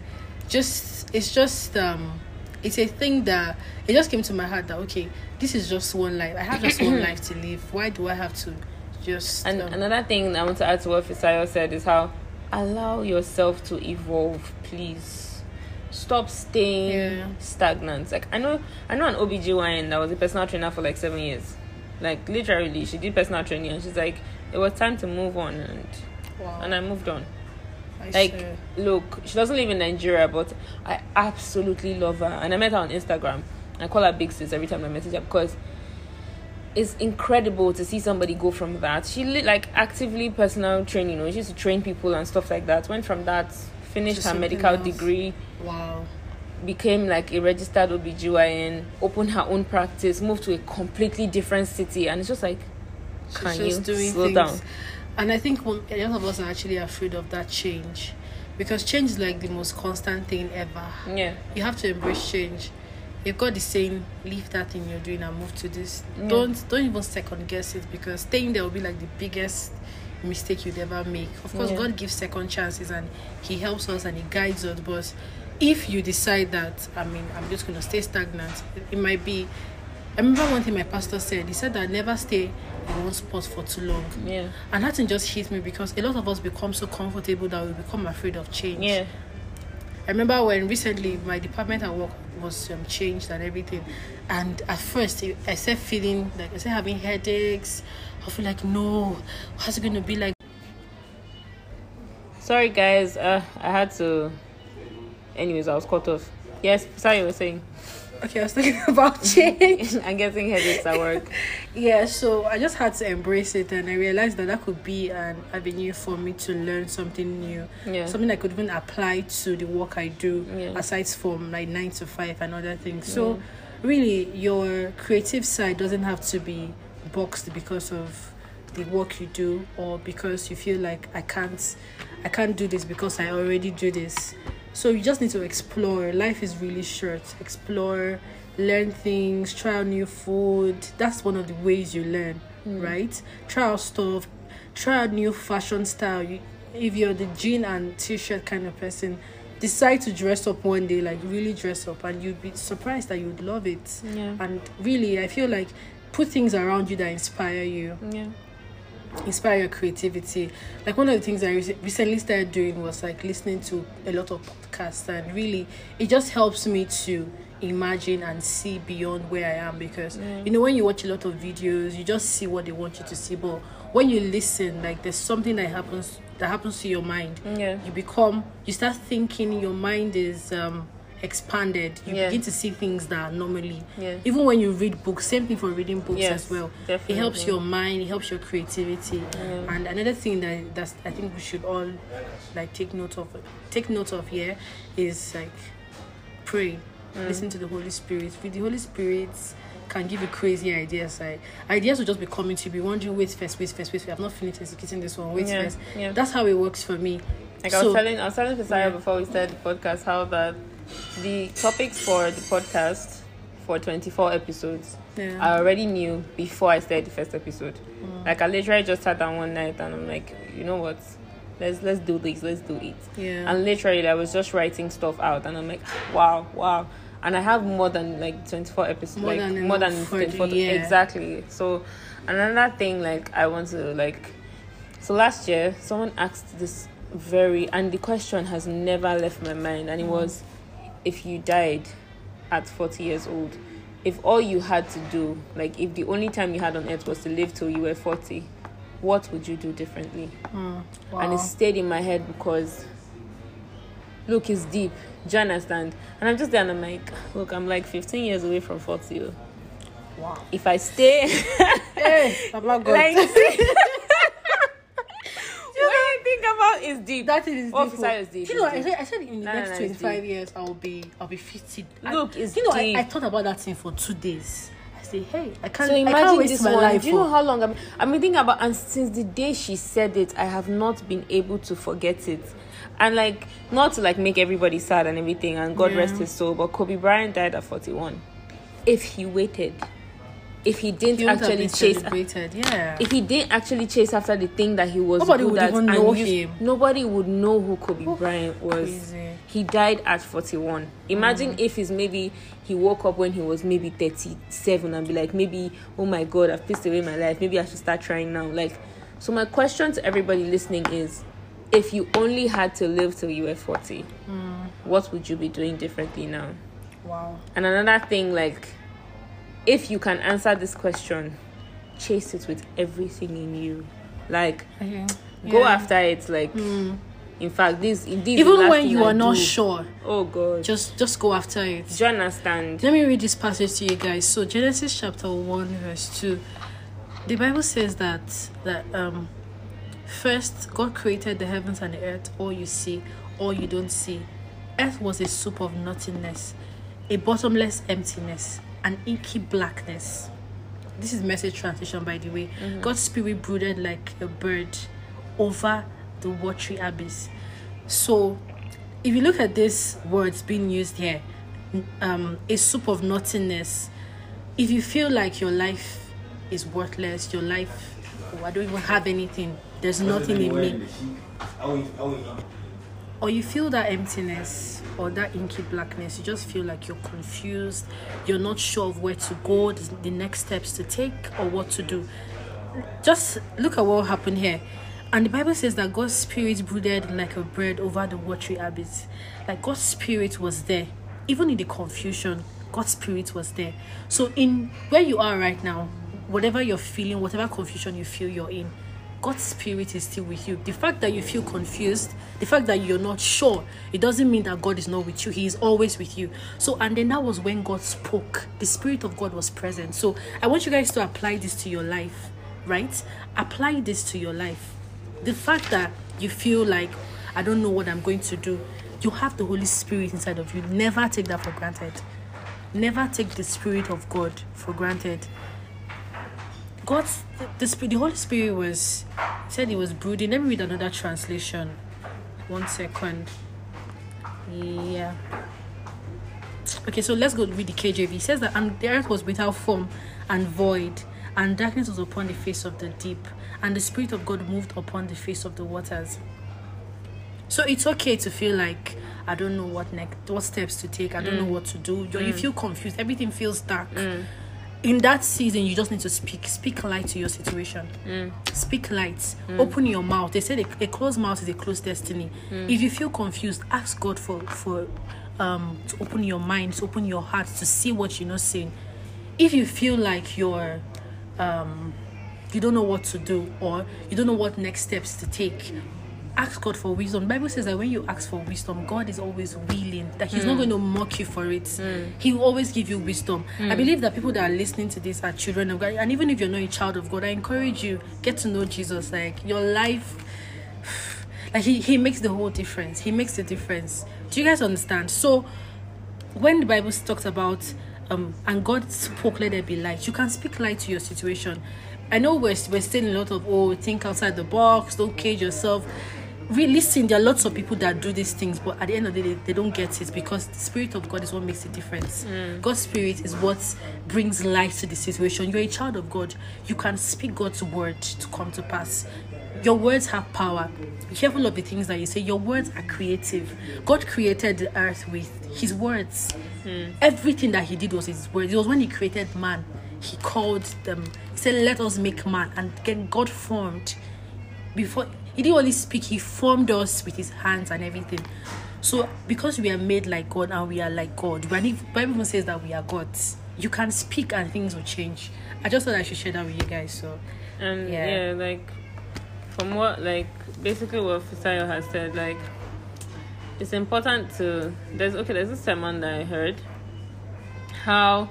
Speaker 2: just it's just um it's a thing that it just came to my heart that okay, this is just one life. I have just one life to live. Why do I have to just
Speaker 1: And
Speaker 2: um,
Speaker 1: another thing I want to add to what Fisayo said is how allow yourself to evolve, please. Stop staying
Speaker 2: Yeah.
Speaker 1: stagnant. Like I know I know an OBGYN that was a personal trainer for like seven years. Like literally she did personal training and she's like, It was time to move on and
Speaker 2: wow,
Speaker 1: and I moved on.
Speaker 2: I
Speaker 1: Like,
Speaker 2: swear.
Speaker 1: look, she doesn't live in Nigeria, but I absolutely love her. And I met her on Instagram. I call her Big Sis every time I message her because it's incredible to see somebody go from that. She li- like actively personal training, you know, she used to train people and stuff like that. Went from that, finished her medical
Speaker 2: else.
Speaker 1: degree,
Speaker 2: wow,
Speaker 1: became like a registered OBGYN, opened her own practice, moved to a completely different city, and it's just like,
Speaker 2: She's
Speaker 1: can
Speaker 2: just
Speaker 1: you
Speaker 2: doing
Speaker 1: slow
Speaker 2: things.
Speaker 1: down?
Speaker 2: And I think one- a lot of us are actually afraid of that change because change is like the most constant thing ever.
Speaker 1: Yeah,
Speaker 2: You have to embrace change. if God is saying leave that thing you're doing and move to this,
Speaker 1: Yeah.
Speaker 2: don't don't even second guess it because staying there will be like the biggest mistake you'd ever make. Of course,
Speaker 1: Yeah.
Speaker 2: God gives second chances and He helps us and He guides us. But if you decide that, I mean, I'm just gonna stay stagnant, it, it might be. I remember one thing my pastor said. He said that never stay in one spot for too long.
Speaker 1: Yeah.
Speaker 2: And that thing just hit me because a lot of us become so comfortable that we become afraid of change.
Speaker 1: Yeah.
Speaker 2: I remember when recently my department at work was um, changed and everything, and at first I started feeling like I started having headaches. I feel like no, how's it going to be like?
Speaker 1: Sorry, guys. Uh, I had to. Anyways, I was cut off. Yes, sorry, you were saying.
Speaker 2: Okay, I was thinking about change.
Speaker 1: I'm getting headaches at work.
Speaker 2: yeah, so I just had to embrace it, and I realized that that could be an avenue for me to learn something new,
Speaker 1: Yeah.
Speaker 2: something I could even apply to the work I do,
Speaker 1: Yeah.
Speaker 2: aside from like nine to five and other things. So, really, your creative side doesn't have to be boxed because of the work you do or because you feel like I can't, I can't do this because I already do this. So you just need to explore. Life is really short. Explore, learn things, try out new food. That's one of the ways you learn, hmm. right? Try out stuff, try out new fashion style. You, if you're the jean and t-shirt kind of person, decide to dress up one day, like really dress up, and you'd be surprised that you'd love it.
Speaker 1: Yeah.
Speaker 2: And really, I feel like put things around you that inspire you
Speaker 1: Yeah.
Speaker 2: Inspire your creativity. Like one of the things I recently started doing was like listening to a lot of podcasts, and really, it just helps me to imagine and see beyond where I am because you know when you watch a lot of videos, you just see what they want you to see, but when you listen, like there's something that happens that happens to your mind.
Speaker 1: Yeah.
Speaker 2: You become, you start thinking. Your mind is um expanded. You
Speaker 1: Yeah.
Speaker 2: begin to see things that normally
Speaker 1: Yeah.
Speaker 2: even when you read books same thing for reading books
Speaker 1: Yes,
Speaker 2: as well
Speaker 1: definitely.
Speaker 2: it helps your mind it helps your creativity and another thing that that's i think we should all like take note of take note of here is like pray
Speaker 1: Mm.
Speaker 2: listen to the holy spirit with the holy spirit can give you crazy ideas like ideas will just be coming to you be wondering wait first wait first wait first i've not finished executing this one wait
Speaker 1: Yeah,
Speaker 2: first
Speaker 1: yeah.
Speaker 2: that's how it works for me
Speaker 1: Like I
Speaker 2: So-
Speaker 1: was telling, I was telling
Speaker 2: Yeah.
Speaker 1: before we started the podcast how that the topics for the podcast for 24 episodes
Speaker 2: Yeah.
Speaker 1: I already knew before I started the first episode.
Speaker 2: Mm.
Speaker 1: Like I literally just sat down one night and I'm like, you know what? Let's let's do this. Let's do it.
Speaker 2: Yeah.
Speaker 1: And literally, I was just writing stuff out, and I'm like, wow, wow. And I have more than like 24 episodes,
Speaker 2: More
Speaker 1: like
Speaker 2: than
Speaker 1: more than
Speaker 2: enough for the
Speaker 1: 24
Speaker 2: year.
Speaker 1: exactly. So another thing, like I want to like. So last year, someone asked this very, and the question has never left my mind, and it was, if you died at 40 years old, if all you had to do, like if the only time you had on earth was to live till you were 40, what would you do differently?
Speaker 2: Mm,
Speaker 1: And it stayed in my head because, look, it's deep. Do you understand? And I'm just there and I'm like, look, I'm like 15 years away from 40. oh.
Speaker 2: wow
Speaker 1: If I stay,
Speaker 2: hey Baba God.
Speaker 1: like, what I think about is deep.
Speaker 2: That oh.
Speaker 1: is
Speaker 2: deep.
Speaker 1: Officer is deep,
Speaker 2: You know,
Speaker 1: is
Speaker 2: I said, I said in the
Speaker 1: No, no,
Speaker 2: next
Speaker 1: no, it's
Speaker 2: 25 years, I'll be, I'll be 50. I-
Speaker 1: Look, it's
Speaker 2: you know, I,
Speaker 1: deep.
Speaker 2: I thought about that thing for two days. I say, hey, I can't,
Speaker 1: So
Speaker 2: I can't
Speaker 1: imagine
Speaker 2: waste
Speaker 1: this
Speaker 2: my
Speaker 1: one.
Speaker 2: life.
Speaker 1: Do you know
Speaker 2: oh.
Speaker 1: how long I'm? I mean, thinking about, and since the day she said it, I have not been able to forget it. And like, not to like make everybody sad and everything, and God
Speaker 2: Yeah.
Speaker 1: rest his soul. But Kobe Bryant died at 41. If he waited, if he didn't
Speaker 2: He
Speaker 1: actually chase.
Speaker 2: Yeah.
Speaker 1: if he didn't actually chase after the thing that he was
Speaker 2: Nobody
Speaker 1: good
Speaker 2: would
Speaker 1: at,
Speaker 2: even know him.
Speaker 1: nobody would know who Kobe Bryant was.
Speaker 2: Crazy.
Speaker 1: He died at 41. Imagine mm. if he's maybe he woke up when he was maybe 37 and be like, maybe, oh my god, I've pissed away my life. Maybe I should start trying now. Like, so my question to everybody listening is if you only had to live till you were 40, mm. what would you be doing differently now?
Speaker 2: wow.
Speaker 1: And another thing, like, if you can answer this question, chase it with everything in you. Like,
Speaker 2: Okay.
Speaker 1: go
Speaker 2: Yeah.
Speaker 1: after it. Like, in fact, this, this
Speaker 2: Even when you
Speaker 1: I
Speaker 2: are not
Speaker 1: do.
Speaker 2: sure,
Speaker 1: Oh God.
Speaker 2: just just go after it.
Speaker 1: Do you understand?
Speaker 2: Let me read this passage to you guys. So Genesis chapter one verse two, the Bible says that that um first God created the heavens and the earth, all you see, all you don't see. Earth was a soup of nothingness, a bottomless emptiness, an inky blackness. This is message translation by the way. God's spirit brooded like a bird over the watery abyss. So if you look at these words being used here, um, a soup of nothingness, if you feel like your life is worthless, your life, oh, I don't even have anything, there's nothing in me, or you feel that emptiness or that inky blackness, you just feel like you're confused, you're not sure of where to go, the next steps to take, or what to do. Just look at what happened here. And the Bible says that God's spirit brooded like a bird over the watery abyss. Like God's spirit was there. Even in the confusion, God's spirit was there. So in where you are right now, whatever you're feeling, whatever confusion you feel you're in, God's spirit is still with you. The fact that you feel confused, the fact that you're not sure, it doesn't mean that God is not with you. He is always with you. So, and then that was when God spoke. The spirit of God was present. So, I want you guys to apply this to your life, right? Apply this to your life. The fact that you feel like I don't know what I'm going to do, you have the Holy Spirit inside of you. Never take that for granted. Never take the Spirit of God for granted. God's the, the, the Holy Spirit was said he was brooding. Let me read another translation. One second. Yeah. Okay, so let's go read the KJV. It says that and the earth was without form and void, and darkness was upon the face of the deep, and the Spirit of God moved upon the face of the waters. So it's okay to feel like I don't know what next, what steps to take. I don't know mm. what to do. You, you mm. feel confused. Everything feels dark. Mm. In that season, you just need to speak. Speak light to your situation. Speak light. Open your mouth. They said a, a closed mouth is a closed destiny. If you feel confused, ask God for for um to open your mind, to open your heart, to see what you're not seeing. If you feel like you're um you don't know what to do or you don't know what next steps to take ask god for wisdom. Bible says that when you ask for wisdom god is always willing that he's not hmm. going to mock you for it. Hmm. He will always give you wisdom. I hmm. believe that people that are listening to this are children of god. And even if you're not a child of god i encourage you get to know jesus. Like your life like he, he makes the whole difference. He makes the difference. Do you guys understand? So when the bible talks about um and god spoke let there be light you can speak light to your situation. I know we're, we're still in a lot of oh think outside the box don't cage yourself Re- listen there are lots of people that do these things but at the end of the day they don't get it because the spirit of god is what makes the difference mm. god's spirit is what brings light to the situation you're a child of god you can speak god's word to come to pass your words have power. Be careful of the things that you say. Your words are creative. God created the earth with His words. Mm. Everything that He did was His words. It was when He created man, He called them. He said, "Let us make man," and then God formed. Before He didn't only speak, He formed us with His hands and everything. So, because we are made like God and we are like God, when the Bible even says that we are gods, you can speak and things will change. I just thought I should share that with you guys. So,
Speaker 1: And
Speaker 2: Yeah.
Speaker 1: yeah. like from what like basically what Fisayo has said, like it's important to there's okay, there's a sermon that I heard how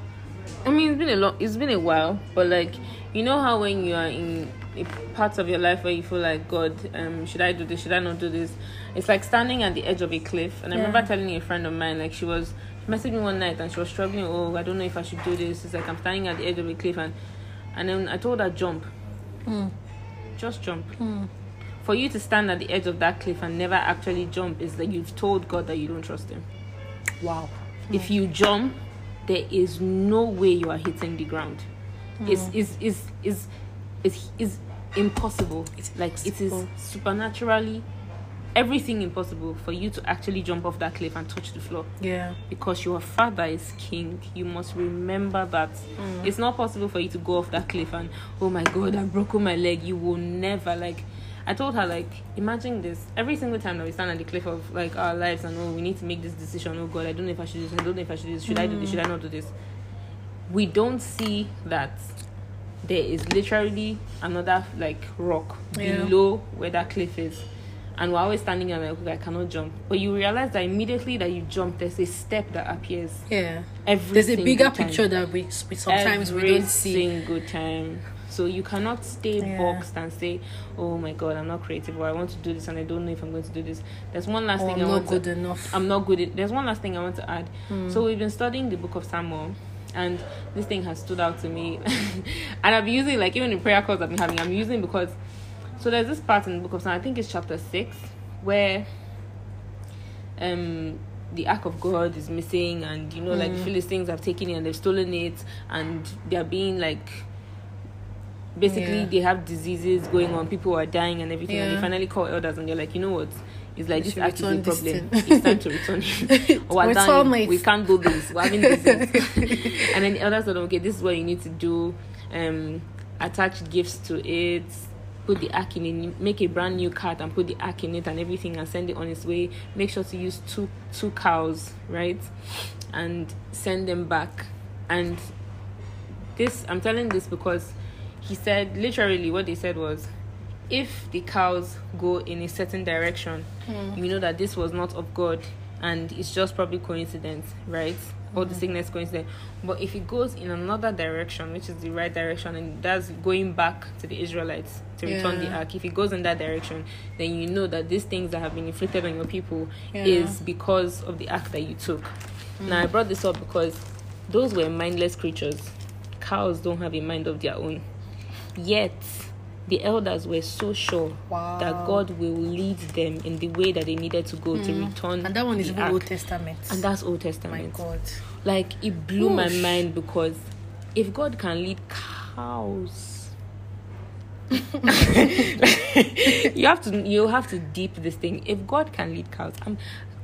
Speaker 1: I mean it's been a long it's been a while, but like you know how when you are in a part of your life where you feel like God, um, should I do this? Should I not do this? It's like standing at the edge of a cliff. And I remember telling a friend of mine, like she was she messaged me one night and she was struggling. Oh, I don't know if I should do this. It's like I'm standing at the edge of a cliff, and and then I told her jump, hmm. just jump. Hmm. For you to stand at the edge of that cliff and never actually jump is that you've told God that you don't trust Him.
Speaker 2: wow.
Speaker 1: If you jump, there is no way you are hitting the ground. It's hmm. is is is is is impossible.
Speaker 2: It's
Speaker 1: like it is supernaturally everything impossible for you to actually jump off that cliff and touch the floor.
Speaker 2: Yeah.
Speaker 1: because your father is king you must remember that. Mm. It's not possible for you to go off that cliff and oh my god mm. i've broken my leg. You will never like i told her like imagine this. Every single time that we stand at the cliff of like our lives and oh we need to make this decision. Oh god i don't know if i should do this. I don't know if i should do this. Should i do this? Should i not do this? We don't see that there is literally another like rock
Speaker 2: Yeah.
Speaker 1: below where that cliff is and we're always standing there like okay, i cannot jump but you realize that immediately that you jump there's a step that appears
Speaker 2: Yeah.
Speaker 1: every
Speaker 2: There's a bigger
Speaker 1: time.
Speaker 2: picture that we, we sometimes
Speaker 1: every
Speaker 2: we don't see.
Speaker 1: single time so you cannot stay
Speaker 2: Yeah.
Speaker 1: boxed and say oh my god i'm not creative or i want to do this and i don't know if i'm going to do this there's one last
Speaker 2: Or
Speaker 1: thing
Speaker 2: I'm
Speaker 1: i
Speaker 2: not good
Speaker 1: to
Speaker 2: enough.
Speaker 1: I'm not good at there's one last thing I want to add.
Speaker 2: Hmm.
Speaker 1: So we've been studying the book of Samuel and this thing has stood out to me. and I've been using like even in prayer calls I've been having, I'm using because so there's this part in the book of Samuel I think it's chapter six, where um the ark of God is missing, and you know, like
Speaker 2: Mm.
Speaker 1: the Philistines have taken it and they've stolen it, and they're being like. Basically,
Speaker 2: Yeah.
Speaker 1: they have diseases going on. People are dying and everything. And they finally call elders, and they're like, you know what? It's like this ark is a problem. it's time to return it. We're done. We can't do this. We're having disease. and then the told them, okay, this is what you need to do. Um, attach gifts to it. Put the ark in it. Make a brand new cart and put the ark in it and everything, and send it on its way. Make sure to use two two cows, right? And send them back. And this, I'm telling this because he said literally what they said was, if the cows go in a certain direction, hmm. you know that this was not of God and it's just probably coincidence, right? Or the hmm. sickness coincidence. But if it goes in another direction, which is the right direction, and that's going back to the Israelites to return the ark, if it goes in that direction, then you know that these things that have been inflicted on your people
Speaker 2: Yeah.
Speaker 1: is because of the ark that you took. Hmm. Now, I brought this up because those were mindless creatures. Cows don't have a mind of their own. Yet, the elders were so sure
Speaker 2: Wow.
Speaker 1: that God will lead them in the way that they needed to go to return.
Speaker 2: And that one is
Speaker 1: the.
Speaker 2: Old Testament.
Speaker 1: And that's Old Testament.
Speaker 2: my God.
Speaker 1: Like it blew my mind because if God can lead cows, you have to you have to deep this thing. If God can lead cows, um,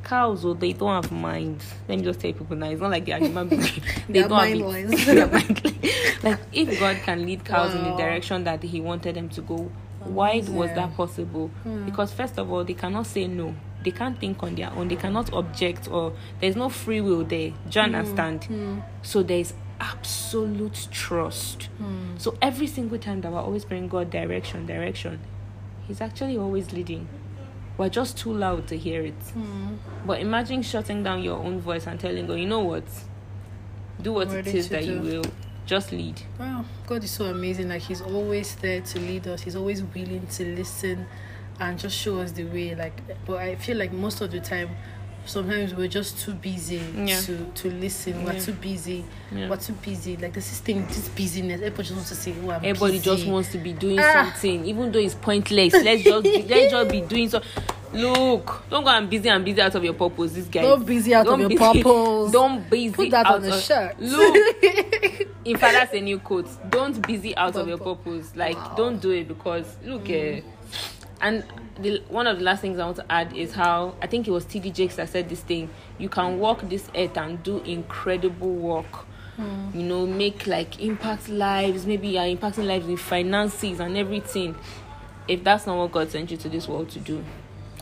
Speaker 1: cows oh, they don't have minds. Let me just tell people now. It's not like they are human beings. they don't have it.
Speaker 2: mindless.
Speaker 1: They mindless. like if God can lead cows in the direction that He wanted them to go, why was that possible?
Speaker 2: Hmm.
Speaker 1: Because first of all, they cannot say no. They can't think on their own. They cannot object, or there's no free will there. Do you
Speaker 2: Hmm.
Speaker 1: understand? So there's absolute trust.
Speaker 2: Hmm.
Speaker 1: So every single time that we're always praying God direction, direction, He's actually always leading. We're just too loud to hear it.
Speaker 2: Hmm.
Speaker 1: But imagine shutting down your own voice and telling God, you know what? Do what it is that you will. Just lead.
Speaker 2: Wow, God is so amazing. Like He's always there to lead us. He's always willing to listen and just show us the way. Like, but I feel like most of the time, sometimes we're just too busy
Speaker 1: Yeah.
Speaker 2: to to listen. We're
Speaker 1: Yeah.
Speaker 2: too busy.
Speaker 1: Yeah.
Speaker 2: We're too busy. Like this thing, this busyness. Everybody just wants to say, "Oh, I'm
Speaker 1: Everybody
Speaker 2: busy."
Speaker 1: just wants to be doing
Speaker 2: Ah.
Speaker 1: something, even though it's pointless. Let's just let's just be doing so. Look, don't go and busy and busy out of your purpose. This guy.
Speaker 2: Don't busy out of your purpose.
Speaker 1: Don't busy
Speaker 2: Put that on a
Speaker 1: of,
Speaker 2: shirt.
Speaker 1: Look, in fact, that's a new quote. Don't busy out of your purpose. Like,
Speaker 2: Wow.
Speaker 1: don't do it because look, eh, and the one of the last things I want to add is how I think it was TD Jakes that said this thing. You can walk this earth and do incredible work. Hmm. You know, make like impact lives. Maybe you're impacting lives with finances and everything. If that's not what God sent you to this world to do,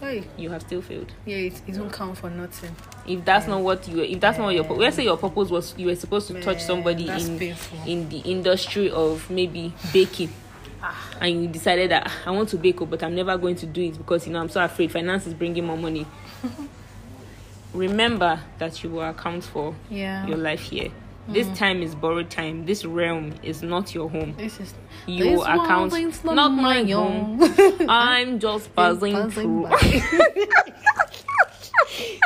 Speaker 2: Hey,
Speaker 1: you have still failed.
Speaker 2: yeah, it, it don't count for nothing.
Speaker 1: If that's not what you, if that's not your, let's say your purpose was, you were supposed to touch somebody in
Speaker 2: painful.
Speaker 1: in the industry of maybe baking, and you decided that "Ah, I want to bake, but I'm never going to do it because you know I'm so afraid finance is bringing more money. Remember that you will account for
Speaker 2: Yeah.
Speaker 1: your life here. This
Speaker 2: Mm.
Speaker 1: time is borrowed time. This realm is not your home.
Speaker 2: This is
Speaker 1: You
Speaker 2: this
Speaker 1: account
Speaker 2: is
Speaker 1: not my
Speaker 2: my
Speaker 1: home. I'm just Passing through.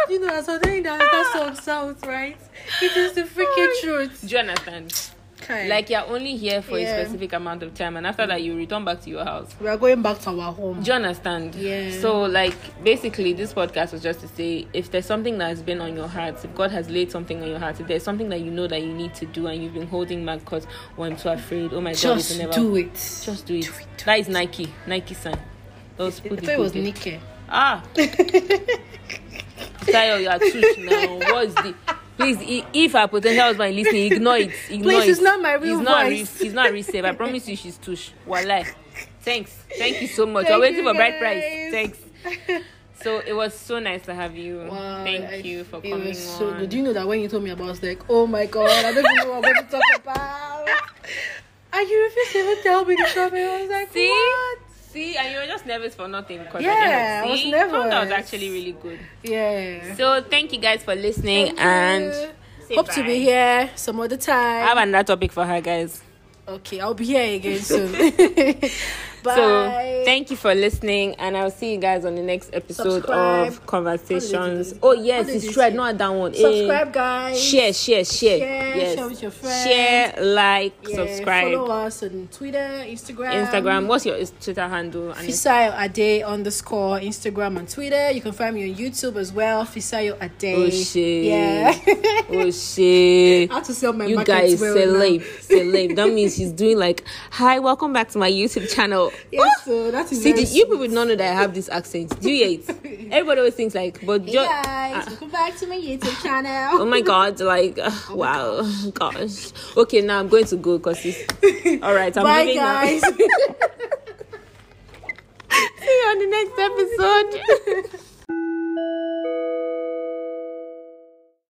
Speaker 2: you know, as I'm saying that that song sounds right. It is the freaking truth.
Speaker 1: Do you understand?
Speaker 2: Okay.
Speaker 1: Like you're only here for
Speaker 2: Yeah.
Speaker 1: a specific amount of time, and after that you return back to your house.
Speaker 2: we are going back to our home.
Speaker 1: Do you understand?
Speaker 2: Yeah.
Speaker 1: So, like, basically, this podcast was just to say if there's something that has been on your heart, if God has laid something on your heart, if there's something that you know that you need to do and you've been holding back because, oh, I'm too afraid, oh my God,
Speaker 2: Just
Speaker 1: it's never.
Speaker 2: do it.
Speaker 1: Just do it. That is Nike. Nike sign. Those
Speaker 2: I thought it was Nike.
Speaker 1: Ah. Tayo, you are now. What's the. Please, if our potential husband is listening, ignore it. Ignore
Speaker 2: Please,
Speaker 1: it.
Speaker 2: it's not my real
Speaker 1: he's Not
Speaker 2: voice.
Speaker 1: re- he's not real safe. I promise you, she's tush. Wallah. Thanks. Thank you so much.
Speaker 2: Thank
Speaker 1: We're waiting for bride price. Thanks. So it was so nice to have you.
Speaker 2: Wow,
Speaker 1: Thank
Speaker 2: I-
Speaker 1: you for coming.
Speaker 2: it was so
Speaker 1: on.
Speaker 2: good. Do you know that when you told me about, I was like, oh my god, I don't even know what I'm going to talk about. And you refused to even tell me the topic. I was like,
Speaker 1: See?
Speaker 2: what?
Speaker 1: See, and you were just nervous for nothing because
Speaker 2: Yeah,
Speaker 1: I,
Speaker 2: I was
Speaker 1: see? thought that was actually really good.
Speaker 2: Yeah.
Speaker 1: So thank you guys for listening and
Speaker 2: hope to be here some other time.
Speaker 1: I have another topic for her guys.
Speaker 2: Okay, I'll be here again soon.
Speaker 1: So thank you for listening, and I'll see you guys on the next episode
Speaker 2: Subscribe.
Speaker 1: of Conversations.
Speaker 2: How do they do
Speaker 1: Oh yes, it's true.
Speaker 2: say?
Speaker 1: Not that one. Eh,
Speaker 2: Subscribe, guys.
Speaker 1: Share, share, share.
Speaker 2: Share,
Speaker 1: yes.
Speaker 2: share with your friends.
Speaker 1: Share, like,
Speaker 2: Yeah,
Speaker 1: subscribe.
Speaker 2: Follow us on Twitter, Instagram.
Speaker 1: Instagram. What's your Twitter handle? And
Speaker 2: Fisayo Ade underscore Instagram and Twitter. You can find me on YouTube as well. Fisayo Ade.
Speaker 1: Oh, shit.
Speaker 2: Yeah.
Speaker 1: oh shit.
Speaker 2: I have to sell my
Speaker 1: you guys
Speaker 2: well
Speaker 1: celeb celeb that means she's doing like hi welcome back to my youtube channel
Speaker 2: Yes, so that is
Speaker 1: see the, you people don't know that i have this accent do you hate everybody always thinks like but
Speaker 2: Hey
Speaker 1: ju-
Speaker 2: guys,
Speaker 1: uh,
Speaker 2: welcome back to my YouTube channel.
Speaker 1: oh my god like uh, wow gosh okay now i'm going to go because it's all right i'm
Speaker 2: Bye,
Speaker 1: leaving now.
Speaker 2: guys.
Speaker 1: see you on the next episode